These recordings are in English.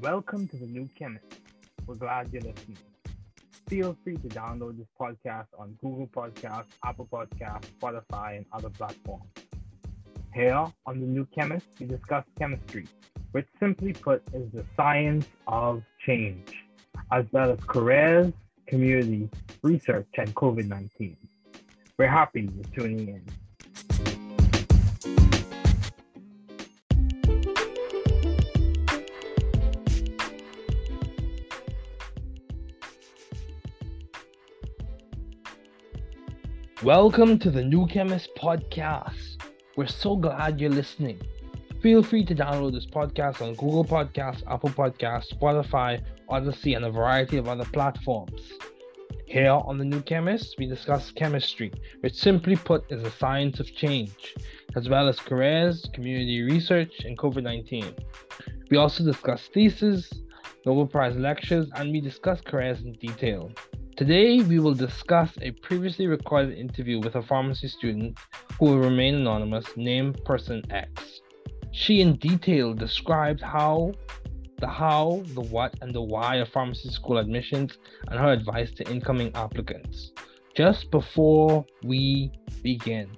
Welcome to the New Chemist. We're glad you're listening. Feel free to download this podcast on Google Podcasts, Apple Podcasts, Spotify, and other platforms. Here on the New Chemist, we discuss chemistry, which simply put is the science of change, as well as careers, community, research, and COVID 19. We're happy you're tuning in. Welcome to the New Chemist Podcast. We're so glad you're listening. Feel free to download this podcast on Google Podcasts, Apple Podcasts, Spotify, Odyssey, and a variety of other platforms. Here on the New Chemist, we discuss chemistry, which simply put is a science of change, as well as careers, community research, and COVID 19. We also discuss theses, Nobel Prize lectures, and we discuss careers in detail. Today, we will discuss a previously recorded interview with a pharmacy student who will remain anonymous named Person X. She in detail described how, the how, the what, and the why of pharmacy school admissions and her advice to incoming applicants. Just before we begin,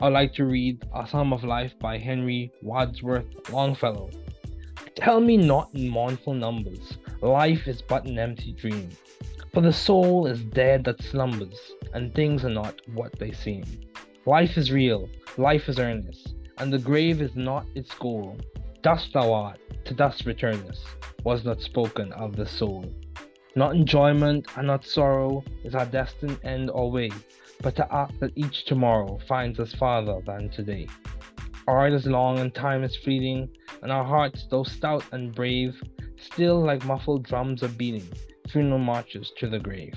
I'd like to read A Psalm of Life by Henry Wadsworth Longfellow. Tell me not in mournful numbers, life is but an empty dream. For the soul is dead that slumbers, and things are not what they seem. Life is real, life is earnest, and the grave is not its goal. Dust thou art, to dust returnest, was not spoken of the soul. Not enjoyment and not sorrow is our destined end or way, but to act that each tomorrow finds us farther than today. Art is long and time is fleeting, and our hearts, though stout and brave, still like muffled drums are beating funeral marches to the grave.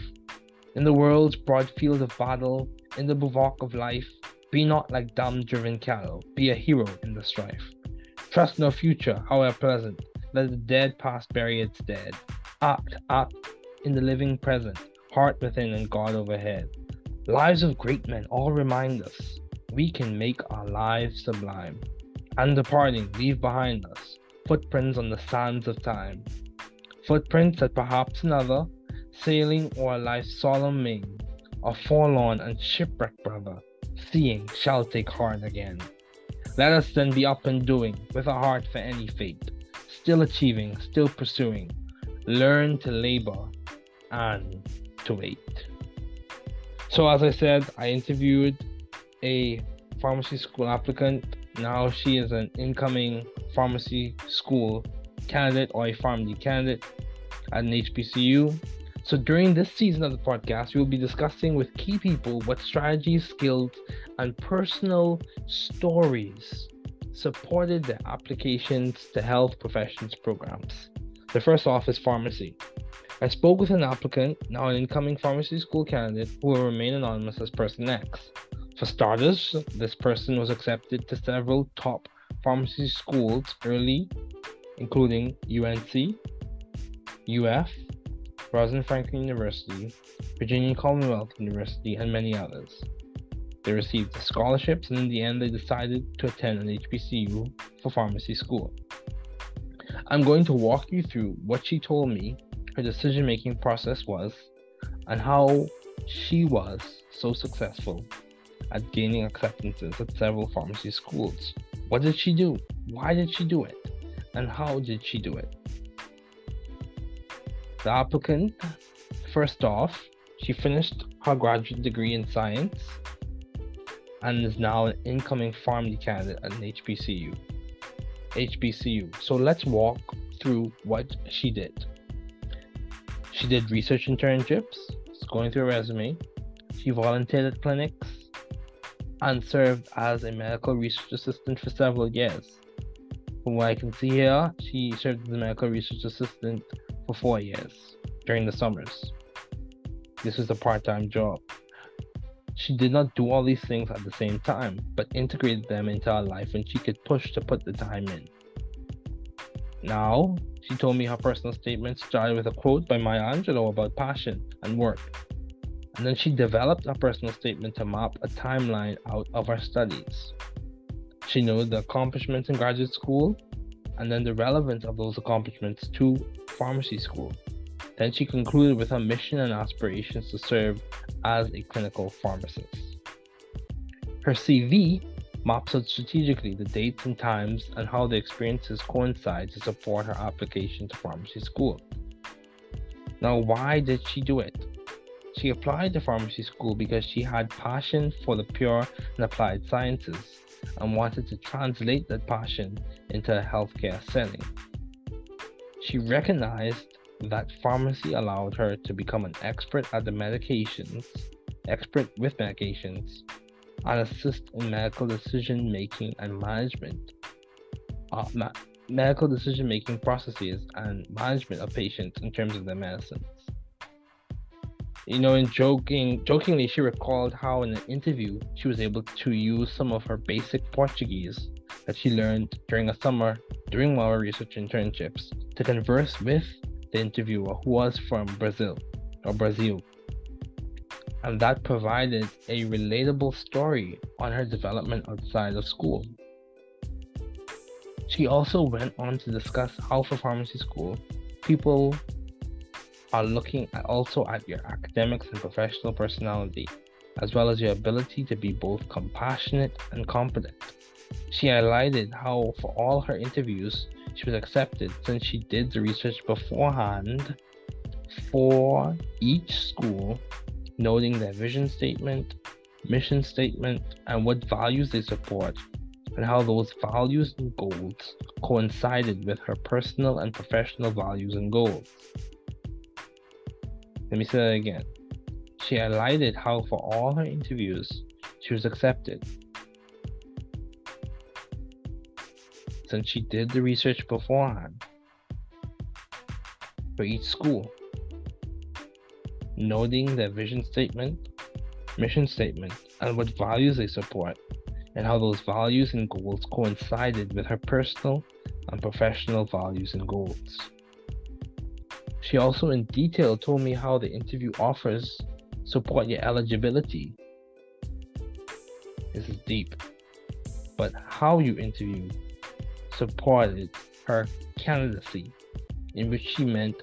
In the world's broad field of battle, in the bivouac of life, be not like dumb driven cattle, be a hero in the strife. Trust no future, however pleasant, let the dead past bury its dead. Act, act in the living present, heart within and God overhead. Lives of great men all remind us we can make our lives sublime. And departing, leave behind us footprints on the sands of time. Footprints that perhaps another, sailing o'er life's solemn main, a forlorn and shipwrecked brother, seeing shall take heart again. Let us then be up and doing, with a heart for any fate, still achieving, still pursuing. Learn to labor and to wait. So, as I said, I interviewed a pharmacy school applicant. Now she is an incoming pharmacy school candidate or a pharmacy candidate at an HBCU. So during this season of the podcast, we will be discussing with key people what strategies, skills, and personal stories supported their applications to health professions programs. The first off is pharmacy. I spoke with an applicant, now an incoming pharmacy school candidate, who will remain anonymous as person X. For starters, this person was accepted to several top pharmacy schools early, including UNC, UF, Rosalind Franklin University, Virginia Commonwealth University, and many others. They received scholarships, and in the end, they decided to attend an HBCU for pharmacy school. I'm going to walk you through what she told me her decision making process was and how she was so successful at gaining acceptances at several pharmacy schools. What did she do? Why did she do it? And how did she do it? The applicant, first off, she finished her graduate degree in science and is now an incoming pharmacy candidate at an HBCU. HBCU. So let's walk through what she did. She did research internships, going through a resume. She volunteered at clinics, and served as a medical research assistant for several years. From what I can see here, she served as a medical research assistant for four years during the summers. This was a part time job. She did not do all these things at the same time, but integrated them into her life and she could push to put the time in. Now, she told me her personal statement started with a quote by Maya Angelou about passion and work and then she developed a personal statement to map a timeline out of her studies. She knew the accomplishments in graduate school and then the relevance of those accomplishments to pharmacy school. Then she concluded with her mission and aspirations to serve as a clinical pharmacist. Her CV maps out strategically the dates and times and how the experiences coincide to support her application to pharmacy school. Now, why did she do it? She applied to pharmacy school because she had passion for the pure and applied sciences and wanted to translate that passion into a healthcare setting. She recognized that pharmacy allowed her to become an expert at the medications, expert with medications, and assist in medical decision making and management, uh, ma- medical decision making processes and management of patients in terms of their medicines. You know, in joking, jokingly, she recalled how in an interview she was able to use some of her basic Portuguese that she learned during a summer during one of her research internships to converse with the interviewer who was from Brazil or Brazil. And that provided a relatable story on her development outside of school. She also went on to discuss how for pharmacy school, people are looking at also at your academics and professional personality, as well as your ability to be both compassionate and competent. She highlighted how, for all her interviews, she was accepted since she did the research beforehand for each school, noting their vision statement, mission statement, and what values they support, and how those values and goals coincided with her personal and professional values and goals. Let me say that again. She highlighted how, for all her interviews, she was accepted. Since she did the research beforehand for each school, noting their vision statement, mission statement, and what values they support, and how those values and goals coincided with her personal and professional values and goals. She also in detail told me how the interview offers support your eligibility. This is deep. But how you interview supported her candidacy, in which she meant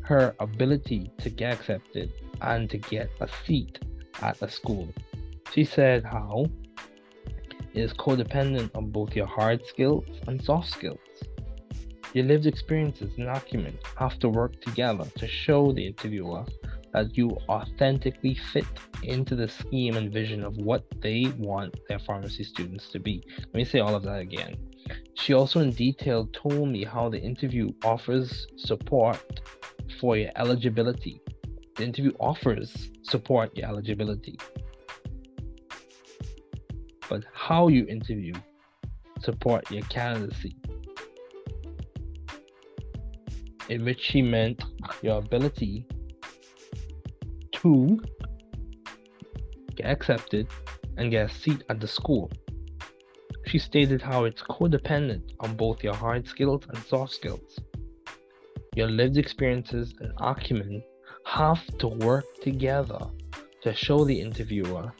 her ability to get accepted and to get a seat at a school. She said how it is codependent on both your hard skills and soft skills. Your lived experiences and acumen have to work together to show the interviewer that you authentically fit into the scheme and vision of what they want their pharmacy students to be. Let me say all of that again. She also, in detail, told me how the interview offers support for your eligibility. The interview offers support your eligibility. But how you interview support your candidacy in which she meant your ability to get accepted and get a seat at the school. She stated how it's codependent on both your hard skills and soft skills. Your lived experiences and acumen have to work together to show the interviewer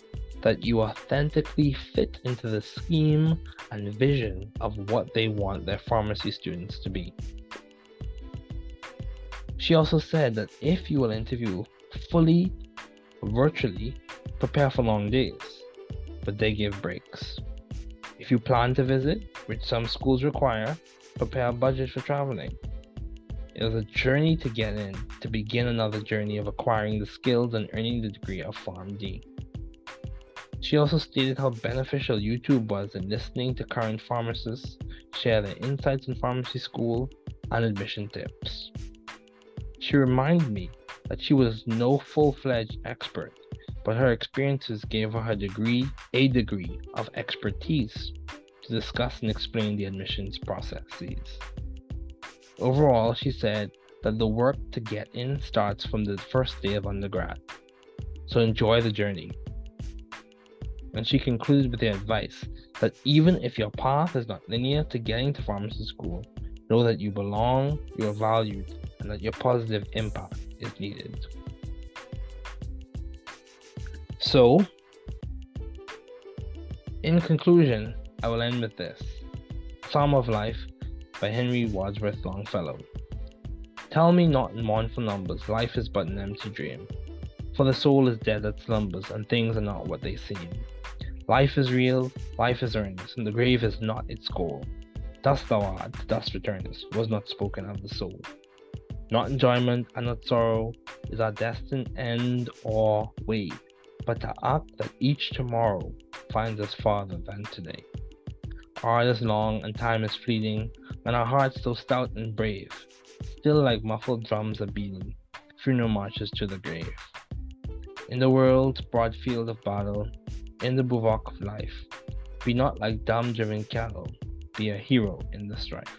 that you authentically fit into the scheme and vision of what they want their pharmacy students to be. She also said that if you will interview fully virtually, prepare for long days, but they give breaks. If you plan to visit, which some schools require, prepare a budget for traveling. It is a journey to get in, to begin another journey of acquiring the skills and earning the degree of PharmD. She also stated how beneficial YouTube was in listening to current pharmacists share their insights in pharmacy school and admission tips. She reminded me that she was no full fledged expert, but her experiences gave her a degree, a degree of expertise to discuss and explain the admissions processes. Overall, she said that the work to get in starts from the first day of undergrad. So enjoy the journey. And she concluded with the advice that even if your path is not linear to getting to pharmacy school, know that you belong, you are valued, and that your positive impact is needed. So, in conclusion, I will end with this Psalm of Life by Henry Wadsworth Longfellow. Tell me not in mournful numbers, life is but an empty dream. For the soul is dead that slumbers, and things are not what they seem. Life is real, life is earnest, and the grave is not its goal. Dust thou art, dust returns, was not spoken of the soul. Not enjoyment and not sorrow is our destined end or way, but to act that each tomorrow finds us farther than today. Our is long and time is fleeting, and our hearts so stout and brave, still like muffled drums are beating, funeral marches to the grave. In the world's broad field of battle, in the bivouac of life, be not like dumb driven cattle, be a hero in the strife.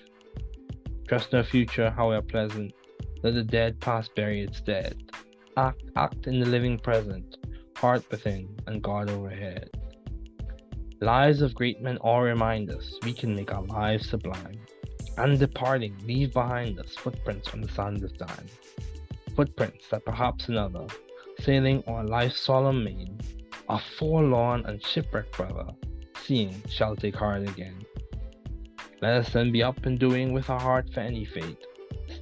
Trust no future, however pleasant, let the dead past bury its dead. Act, act in the living present, heart within, and God overhead. Lives of great men all remind us we can make our lives sublime. And departing, leave behind us footprints on the sands of time. Footprints that perhaps another, sailing on life's solemn main, a forlorn and shipwrecked brother, seeing shall take heart again. Let us then be up and doing with our heart for any fate,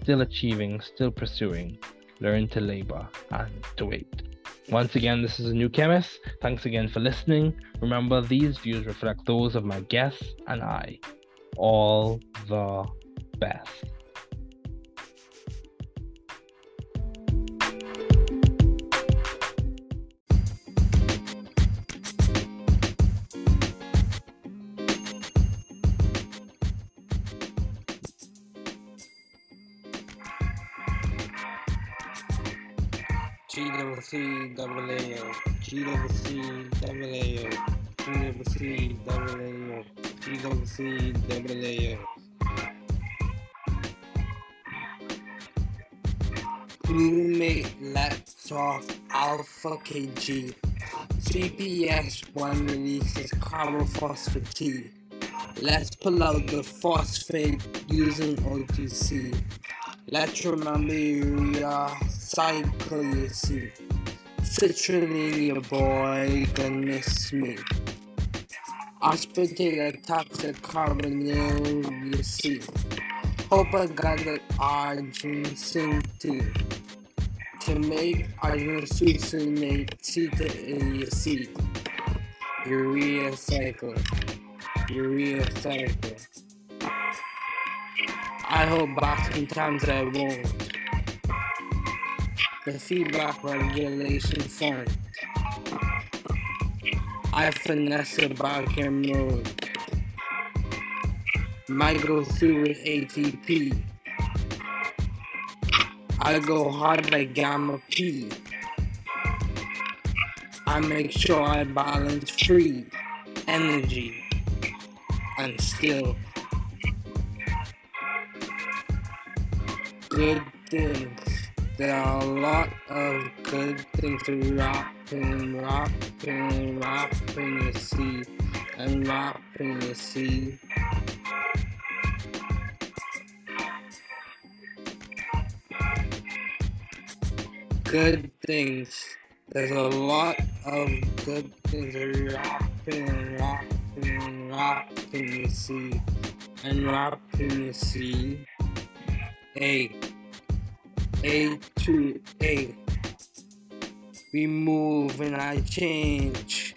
still achieving, still pursuing, learn to labor and to wait. Once again, this is a new chemist. Thanks again for listening. Remember, these views reflect those of my guests and I. All the best. GWC double A O GWC double A O GWC double A O GWC double A O. Glutamate lets off alpha KG CPS 1 releases carbophosphate T. Let's pull out the phosphate using OTC Let's remember urea cycle you see. Citrulline your boy gonna miss me. Aspartate toxic carbonyl you see. I the arginine tea. To make succinate theta in seed. Urea cycle. Urea cycle. I hope back sometimes I won't. The feedback regulation fund. I finesse a Biochem mode. Might go through with ATP. I go hard like Gamma P. I make sure I balance free energy and still good things. There are a lot of good things to rap and rap and rap and you see and rap and you see. Good things. There's a lot of good things to rap and rap and rap and you see and rap and you see. A. A to A. We move and I change.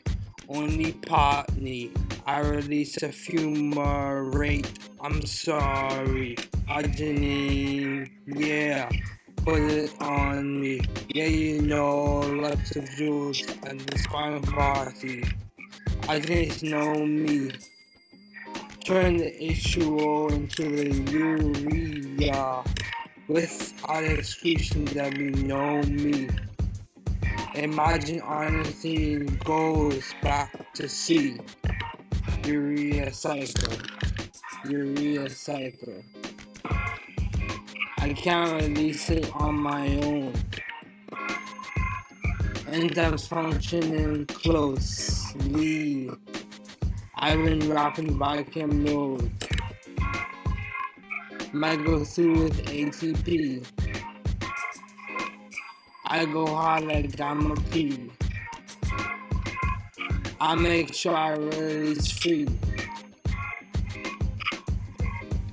Only partly. I release a fumarate. I'm sorry. Arginine. Yeah. Put it on me. Yeah, you know, lots of jewels and this fine party. I just know me. Turn the H2O into the urea without exclusion that we know me. Imagine honesty goes back to sea. Urea cycle. Urea cycle. I can't release it on my own. Enzymes functioning closely. I've been rapping Biochem mode. Might go through with ATP. I go hard like Gamma P. I make sure I release free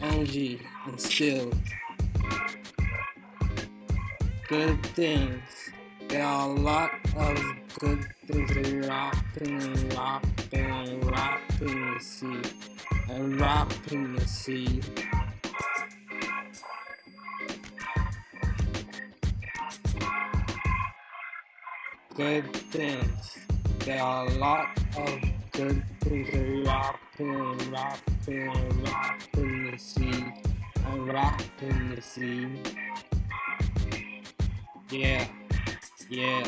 energy, and still. Good things. There are a lot of good things rocking and rocking and rocking the sea and rocking the sea. Good things. There are a lot of good things rocking and rocking and rocking the sea and rocking the sea. Yeah, yeah.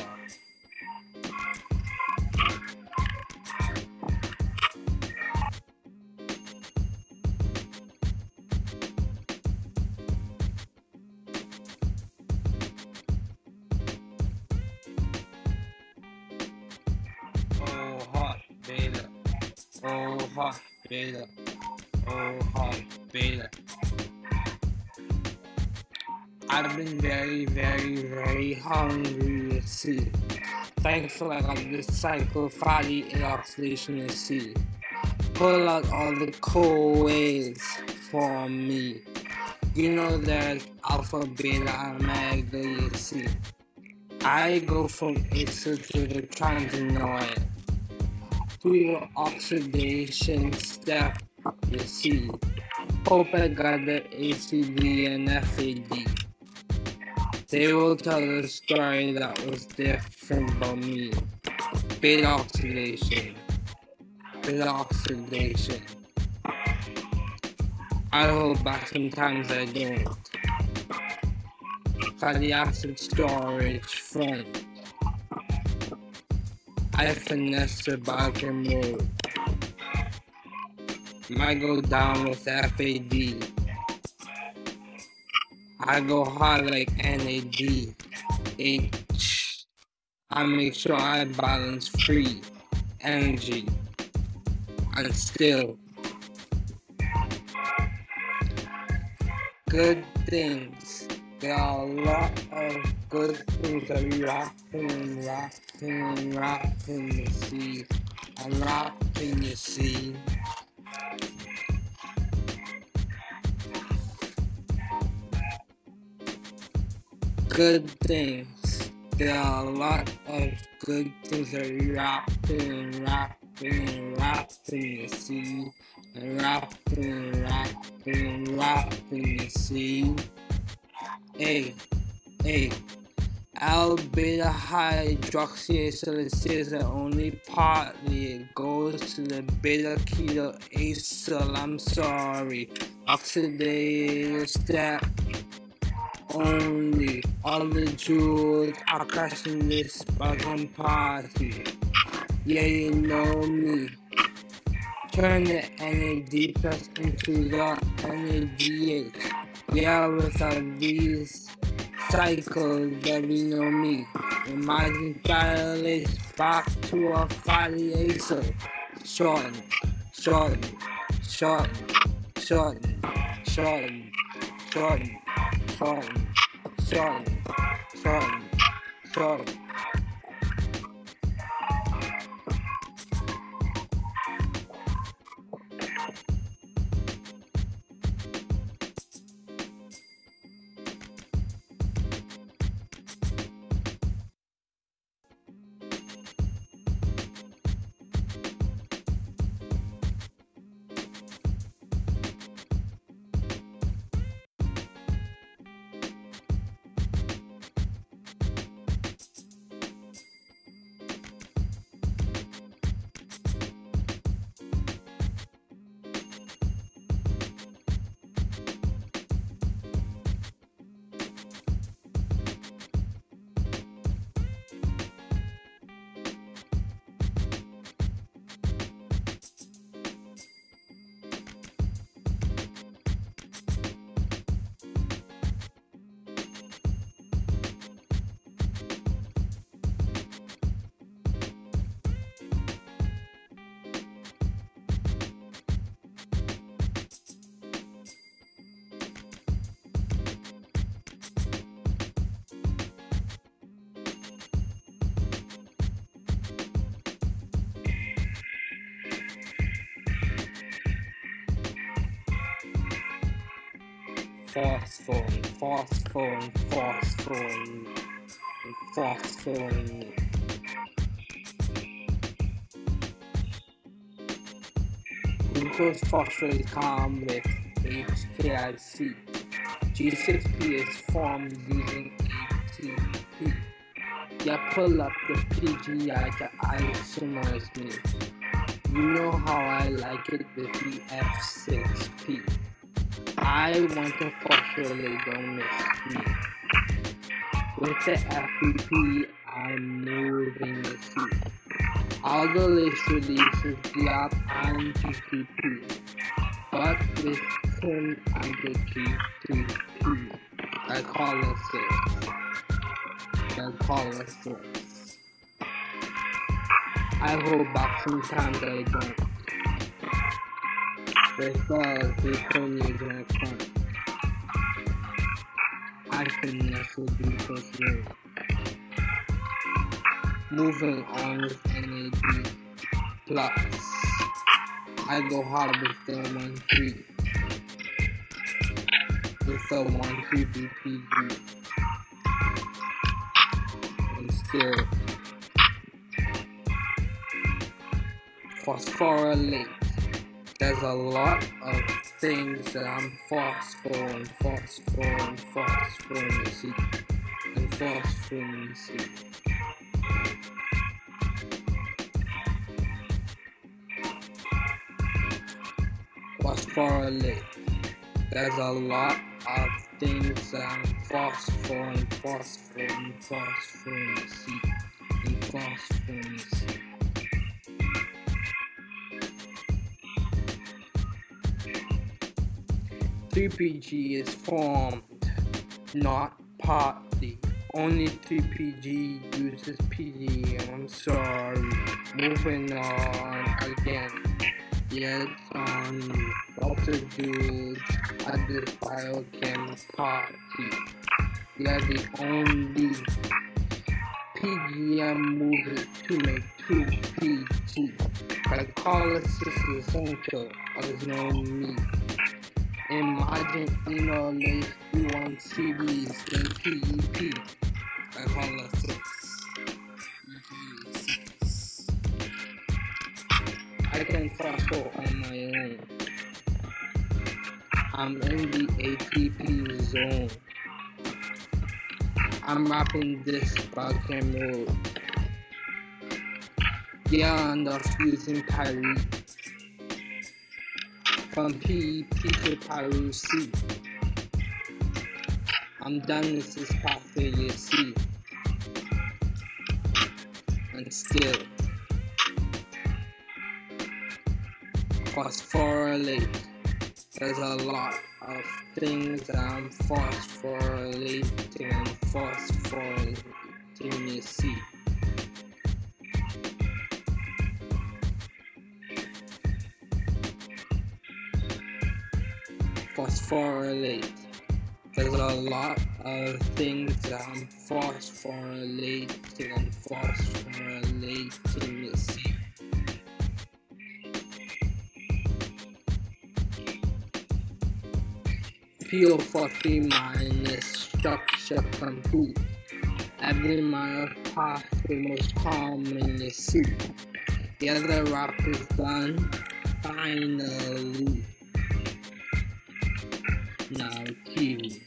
Oh, beta. Oh, beta. I've been very, very, very hungry to see. Thankful I got this cycle fatty oxidation to see. Pull out all the cool waves for me. You know that alpha, beta, and omega you see. I go from acer to the transinoid. The oxidation step, you see. Hope I got the ACD and FAD. They will tell a story that was different from me. Beta oxidation. Beta oxidation. I hold back sometimes I don't. Fatty acid storage front. I finesse the bargain mode. Might go down with FAD. I go hard like NAD. H. I make sure I balance free energy and still good things. There are a lot of good things we rocking rocking rocking the sea and rocking the sea. Good things. There are a lot of good things that we rocking rocking rocking the sea rocking rocking rocking the sea. Hey, hey, albedo hydroxyacetylase only partly goes to the beta keto acyl. I'm sorry, oxidative step only. All the jewels are crashing this bottom party. Yeah, you know me. Turn the NAD plus into the NADH. Yeah, without these cycles that we know me. Imagine dilates back to a acer. Shorten, shorten, shorten, shorten, shorten, shorten, shorten, shorten, shorten, shorten. Phosphorus, phosphorus, phosphorus, phosphorus. Glucose phosphorus come with HKIC. G6P is formed using ATP. You pull up the PGI to isomers me. You know how I like it with the F6P. I want to phosphorylate don't miss me. With the FPP, I'm moving the C. All the list releases drop on GTP, but with him I get GTP. I call it six. I call it six. I hold back sometimes I don't. They told me to have fun. I can nestle because room. Moving on with NAD plus. I go hard with the 1 3. With the 1 3 BPG. And still. Phosphorylate there's a lot of things that I'm phosphor and phosphor and phosphor you see. And phosphor for a lit. There's a lot of things that I'm phosphor and phosphor and phosphor you see. And phosphor you see. 3PG is formed, not party. Only 3PG uses PG. I'm sorry. Moving on again. Yes, um, Dr. Dude at this biochem party. They are the only PGM movie to make 2PG. Glycolysis is essential, as no meat. Imagine enolase one CDs in PEP. Glycolysis. I can phospho on my own. I'm in the ATP zone. I'm rapping this Biochem mode. Beyond of using pyrite. From P to Pyru C. I'm done with this pathway you see. And still. phosphorylate. There's a lot of things that I'm phosphorylating and phosphorylating you see. Phosphorylate. There's a lot of things that I'm phosphorylating and phosphorylating see. PO40 minus structure complete. Every mile path the most see. The sea. The other rap is done finally. Now Kiwi.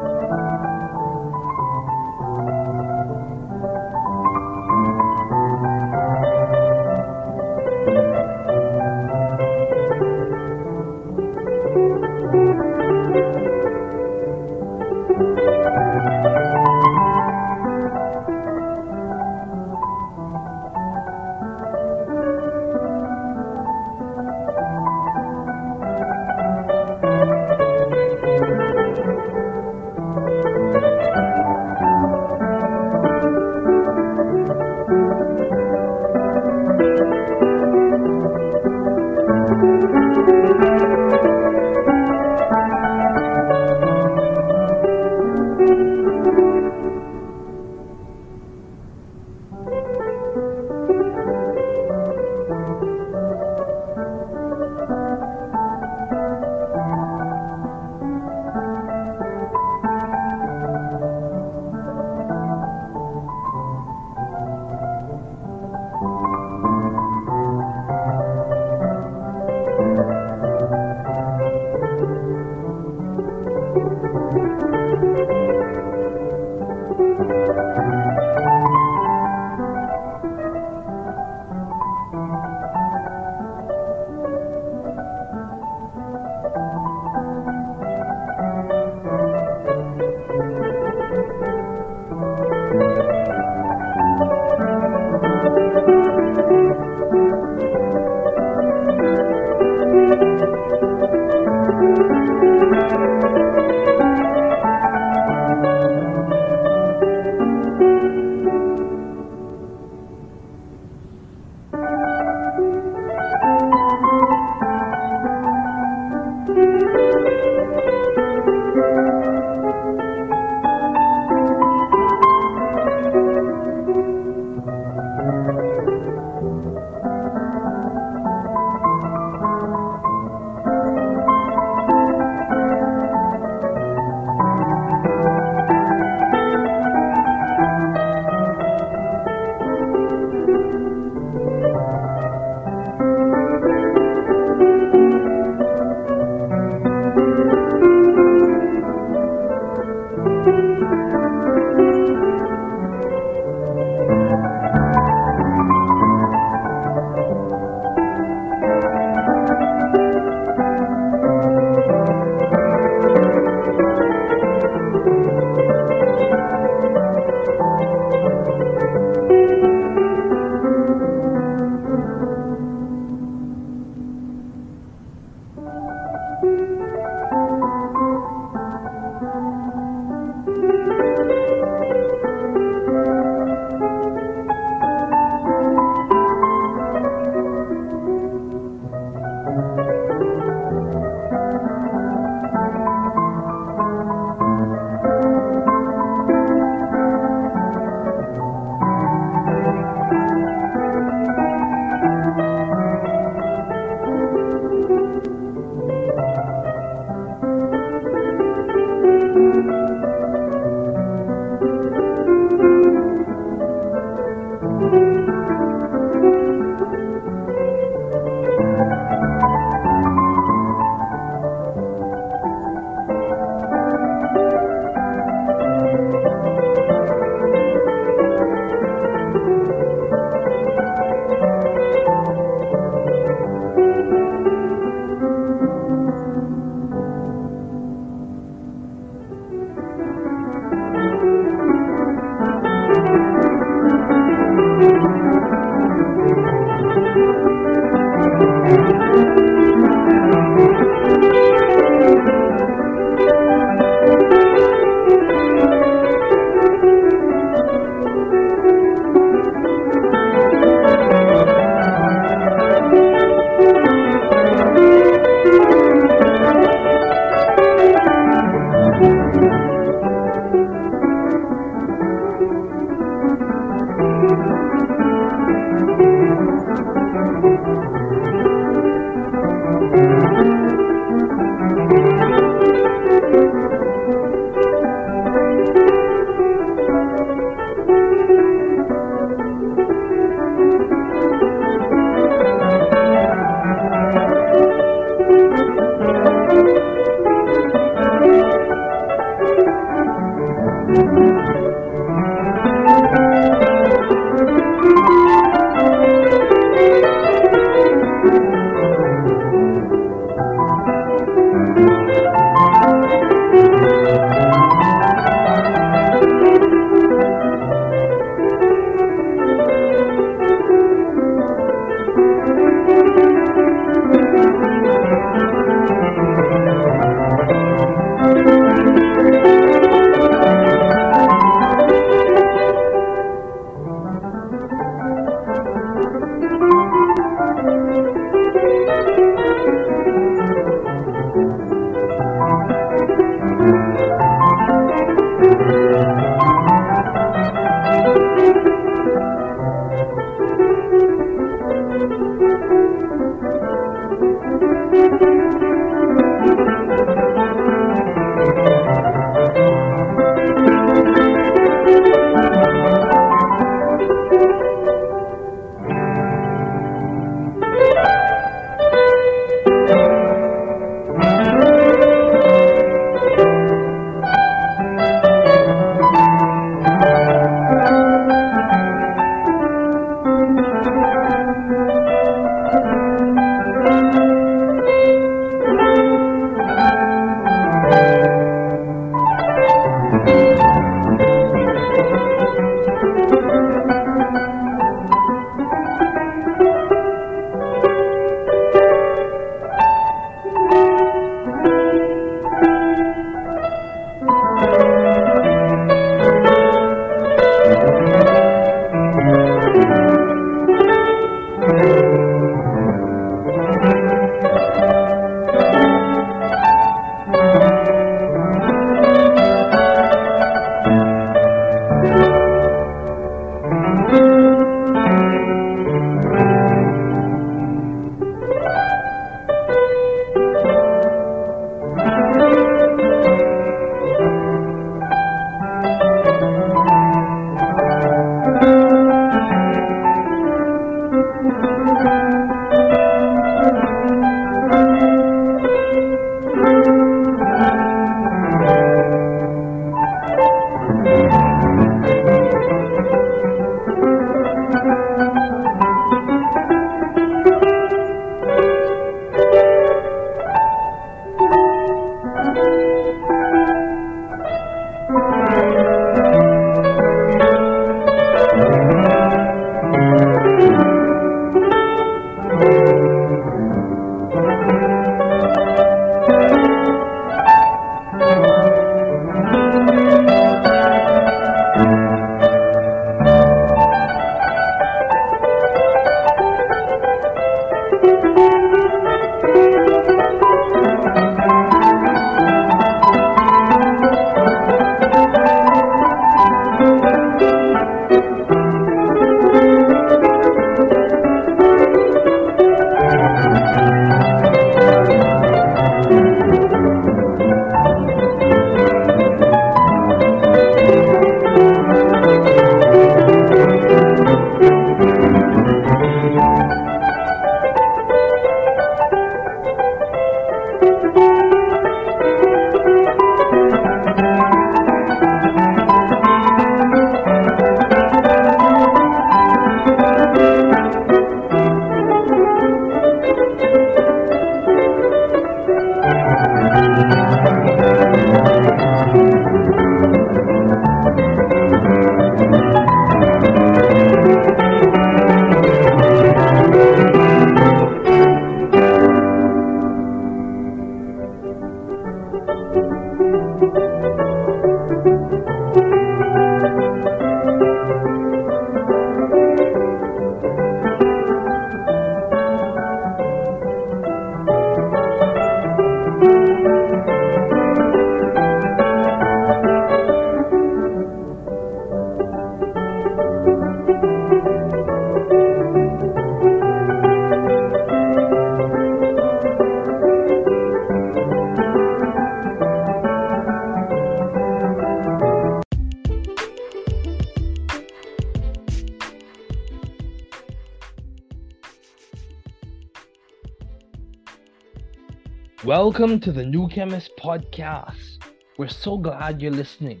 Welcome to the New Chemist podcast. We're so glad you're listening.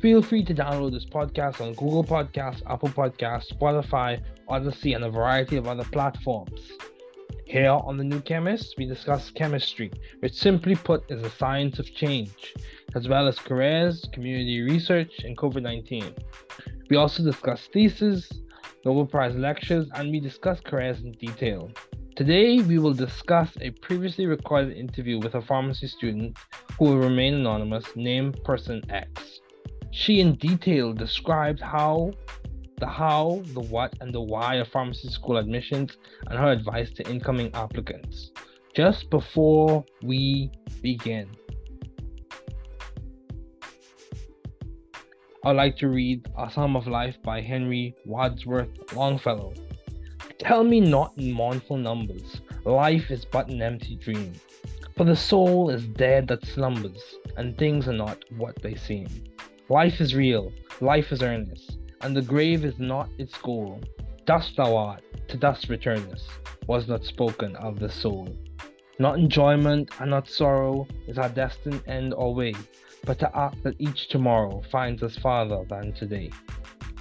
Feel free to download this podcast on Google Podcasts, Apple Podcasts, Spotify, Odyssey, and a variety of other platforms. Here on The New Chemist, we discuss chemistry, which simply put is the science of change, as well as careers, community research, and COVID 19. We also discuss theses, Nobel Prize lectures, and we discuss careers in detail. Today, we will discuss a previously recorded interview with a pharmacy student who will remain anonymous named Person X. She in detail described how, the how, the what, and the why of pharmacy school admissions and her advice to incoming applicants. Just before we begin, I'd like to read A Psalm of Life by Henry Wadsworth Longfellow. Tell me not in mournful numbers, life is but an empty dream. For the soul is dead that slumbers, and things are not what they seem. Life is real, life is earnest, and the grave is not its goal. Dust thou art, to dust returnest, was not spoken of the soul. Not enjoyment and not sorrow is our destined end or way, but to act that each tomorrow finds us farther than today.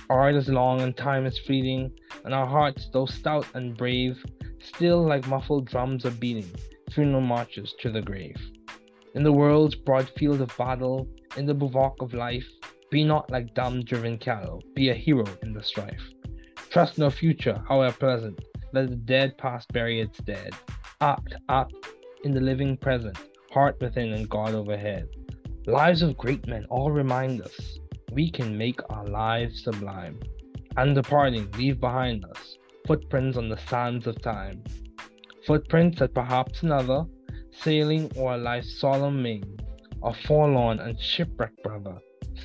Art is long and time is fleeting, and our hearts, though stout and brave, still like muffled drums are beating funeral marches to the grave. In the world's broad field of battle, in the bivouac of life, be not like dumb driven cattle, be a hero in the strife. Trust no future, however pleasant, let the dead past bury its dead. Act, act in the living present, heart within and God overhead. Lives of great men all remind us we can make our lives sublime, and departing, leave behind us footprints on the sands of time. Footprints that perhaps another, sailing o'er life's solemn main, a forlorn and shipwrecked brother,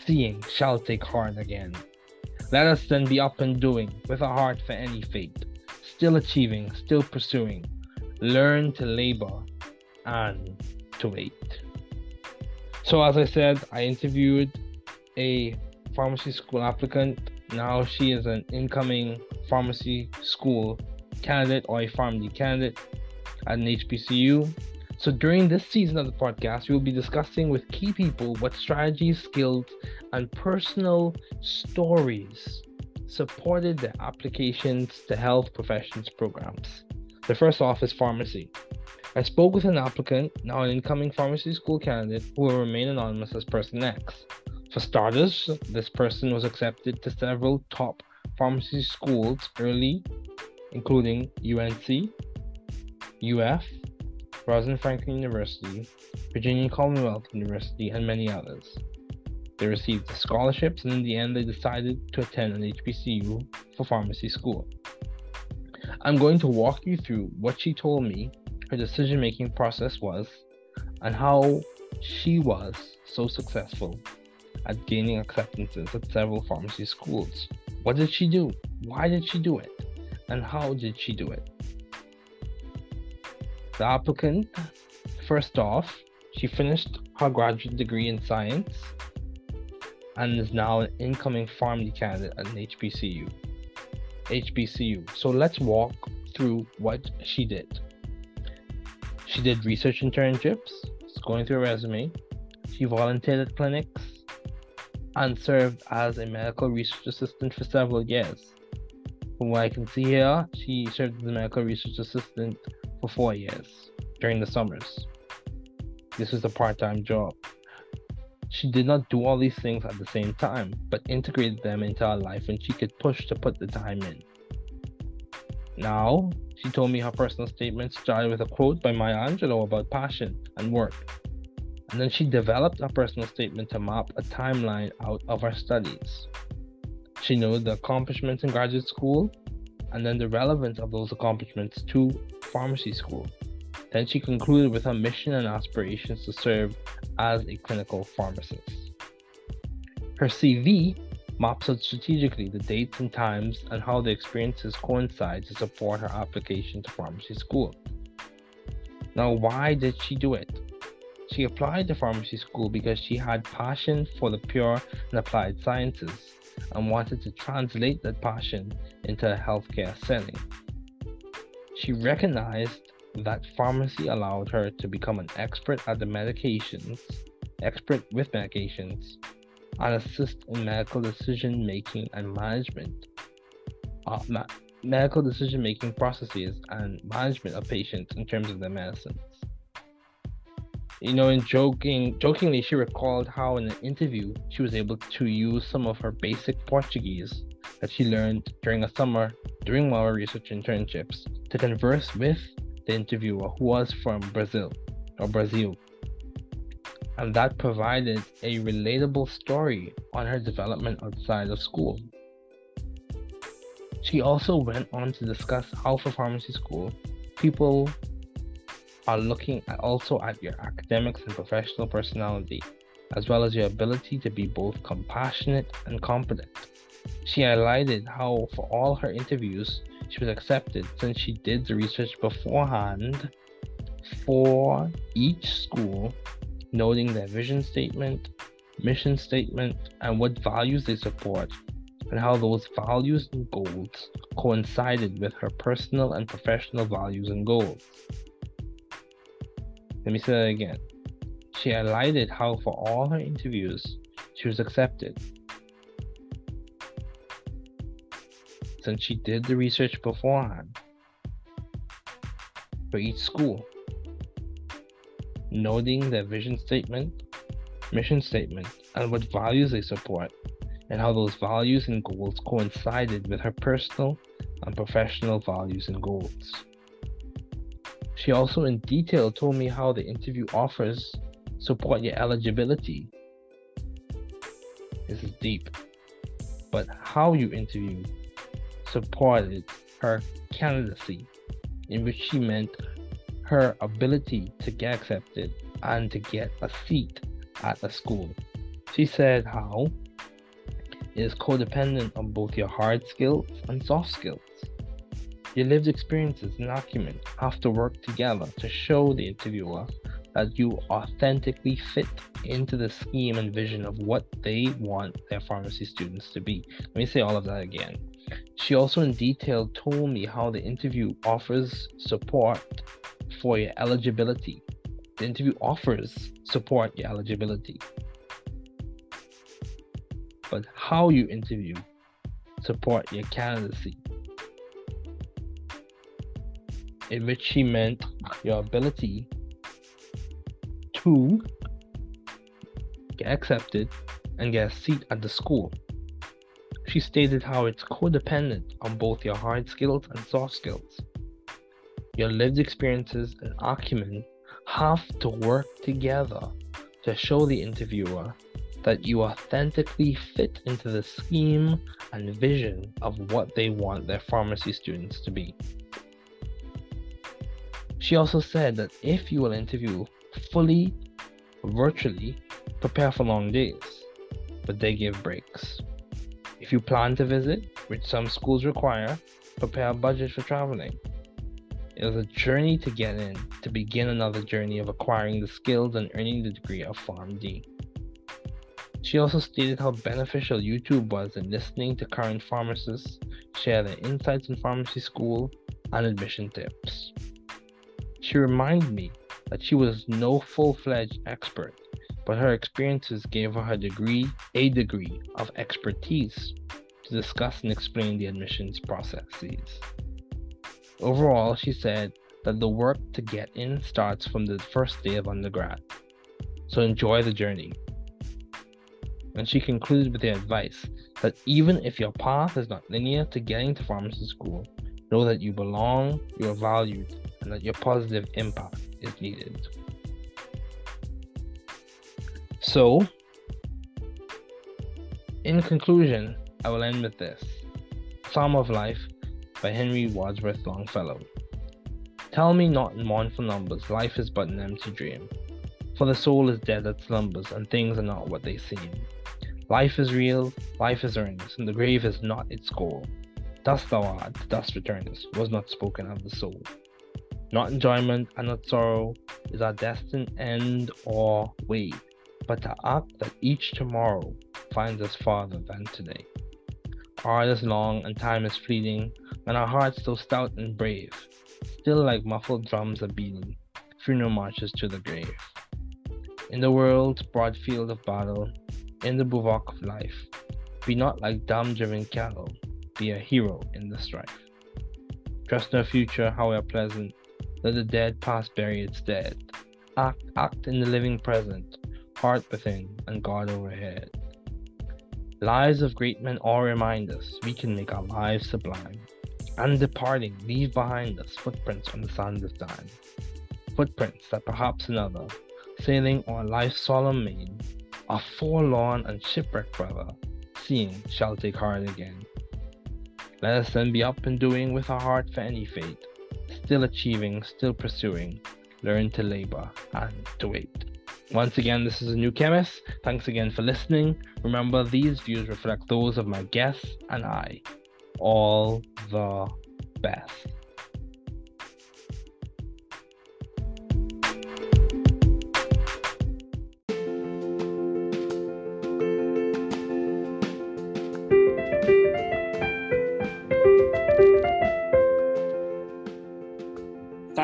seeing shall take heart again. Let us then be up and doing, with a heart for any fate, still achieving, still pursuing, learn to labor and to wait. So, as I said, I interviewed a pharmacy school applicant. Now she is an incoming pharmacy school candidate or a pharmacy candidate at an HBCU. So during this season of the podcast, we will be discussing with key people what strategies, skills, and personal stories supported their applications to health professions programs. The first off is pharmacy. I spoke with an applicant, now an incoming pharmacy school candidate, who will remain anonymous as person X. For starters, this person was accepted to several top pharmacy schools early, including UNC, UF, Rosalind Franklin University, Virginia Commonwealth University, and many others. They received scholarships, and in the end, they decided to attend an HBCU for pharmacy school. I'm going to walk you through what she told me her decision making process was and how she was so successful at gaining acceptances at several pharmacy schools. What did she do? Why did she do it? And how did she do it? The applicant, first off, she finished her graduate degree in science and is now an incoming pharmacy candidate at an HBCU. HBCU. So let's walk through what she did. She did research internships, going through a resume. She volunteered at clinics, and served as a medical research assistant for several years. From what I can see here, she served as a medical research assistant for four years during the summers. This was a part time job. She did not do all these things at the same time, but integrated them into her life and she could push to put the time in. Now, she told me her personal statement started with a quote by Maya Angelou about passion and work and then she developed a personal statement to map a timeline out of her studies. She noted the accomplishments in graduate school and then the relevance of those accomplishments to pharmacy school. Then she concluded with her mission and aspirations to serve as a clinical pharmacist. Her CV maps out strategically the dates and times and how the experiences coincide to support her application to pharmacy school. Now, why did she do it? She applied to pharmacy school because she had passion for the pure and applied sciences and wanted to translate that passion into a healthcare setting. She recognized that pharmacy allowed her to become an expert at the medications, expert with medications, and assist in medical decision making and management. Uh, ma- medical decision making processes and management of patients in terms of their medicines. You know, in joking, jokingly, she recalled how in an interview she was able to use some of her basic Portuguese that she learned during a summer during one of her research internships to converse with the interviewer who was from Brazil or Brazil. And that provided a relatable story on her development outside of school. She also went on to discuss how for pharmacy school, people are looking also at your academics and professional personality, as well as your ability to be both compassionate and competent. She highlighted how for all her interviews, she was accepted since she did the research beforehand for each school, noting their vision statement, mission statement, and what values they support and how those values and goals coincided with her personal and professional values and goals. Let me say that again. She highlighted how, for all her interviews, she was accepted. Since she did the research beforehand for each school, noting their vision statement, mission statement, and what values they support, and how those values and goals coincided with her personal and professional values and goals. She also in detail told me how the interview offers support your eligibility. This is deep. But how you interview supported her candidacy, in which she meant her ability to get accepted and to get a seat at a school. She said how how is codependent on both your hard skills and soft skills. Your lived experiences and acumen have to work together to show the interviewer that you authentically fit into the scheme and vision of what they want their pharmacy students to be. Let me say all of that again. She also, in detail, told me how the interview offers support for your eligibility. The interview offers support your eligibility but how you interview support your candidacy. In which she meant your ability to get accepted and get a seat at the school. She stated how it's codependent on both your hard skills and soft skills. Your lived experiences and acumen have to work together to show the interviewer that you authentically fit into the scheme and vision of what they want their pharmacy students to be. She also said that if you will interview fully virtually, prepare for long days, but they give breaks. If you plan to visit, which some schools require, prepare a budget for traveling. It is a journey to get in, to begin another journey of acquiring the skills and earning the degree of PharmD. She also stated how beneficial YouTube was in listening to current pharmacists share their insights in pharmacy school and admission tips. She reminded me that she was no full fledged expert, but her experiences gave her a degree, a degree of expertise to discuss and explain the admissions processes. Overall, she said that the work to get in starts from the first day of undergrad. So enjoy the journey and she concluded with the advice that even if your path is not linear to getting to pharmacy school, know that you belong, you are valued, and that your positive impact is needed. So, in conclusion, I will end with this Psalm of Life by Henry Wadsworth Longfellow. Tell me not in mournful numbers, life is but an empty dream. For the soul is dead that slumbers, and things are not what they seem. Life is real, life is earnest, and the grave is not its goal. Dust thou art, dust returnest, was not spoken of the soul. Not enjoyment and not sorrow is our destined end or way, but to act that each tomorrow finds us farther than today. Our is long and time is fleeting, and our hearts so stout and brave, still like muffled drums are beating, funeral marches to the grave. In the world's broad field of battle, in the bivouac of life. Be not like dumb driven cattle, be a hero in the strife. Trust no future, however pleasant, let the dead past bury its dead. Act, act in the living present, heart within, and God overhead. Lives of great men all remind us we can make our lives sublime. And departing, leave behind us footprints on the sands of time. Footprints that perhaps another, sailing on life's solemn main, a forlorn and shipwrecked brother, seeing shall take heart again. Let us then be up and doing with our heart for any fate, still achieving, still pursuing, learn to labor and to wait. Once again, this is a new chemist. Thanks again for listening. Remember, these views reflect those of my guests and I. All the best.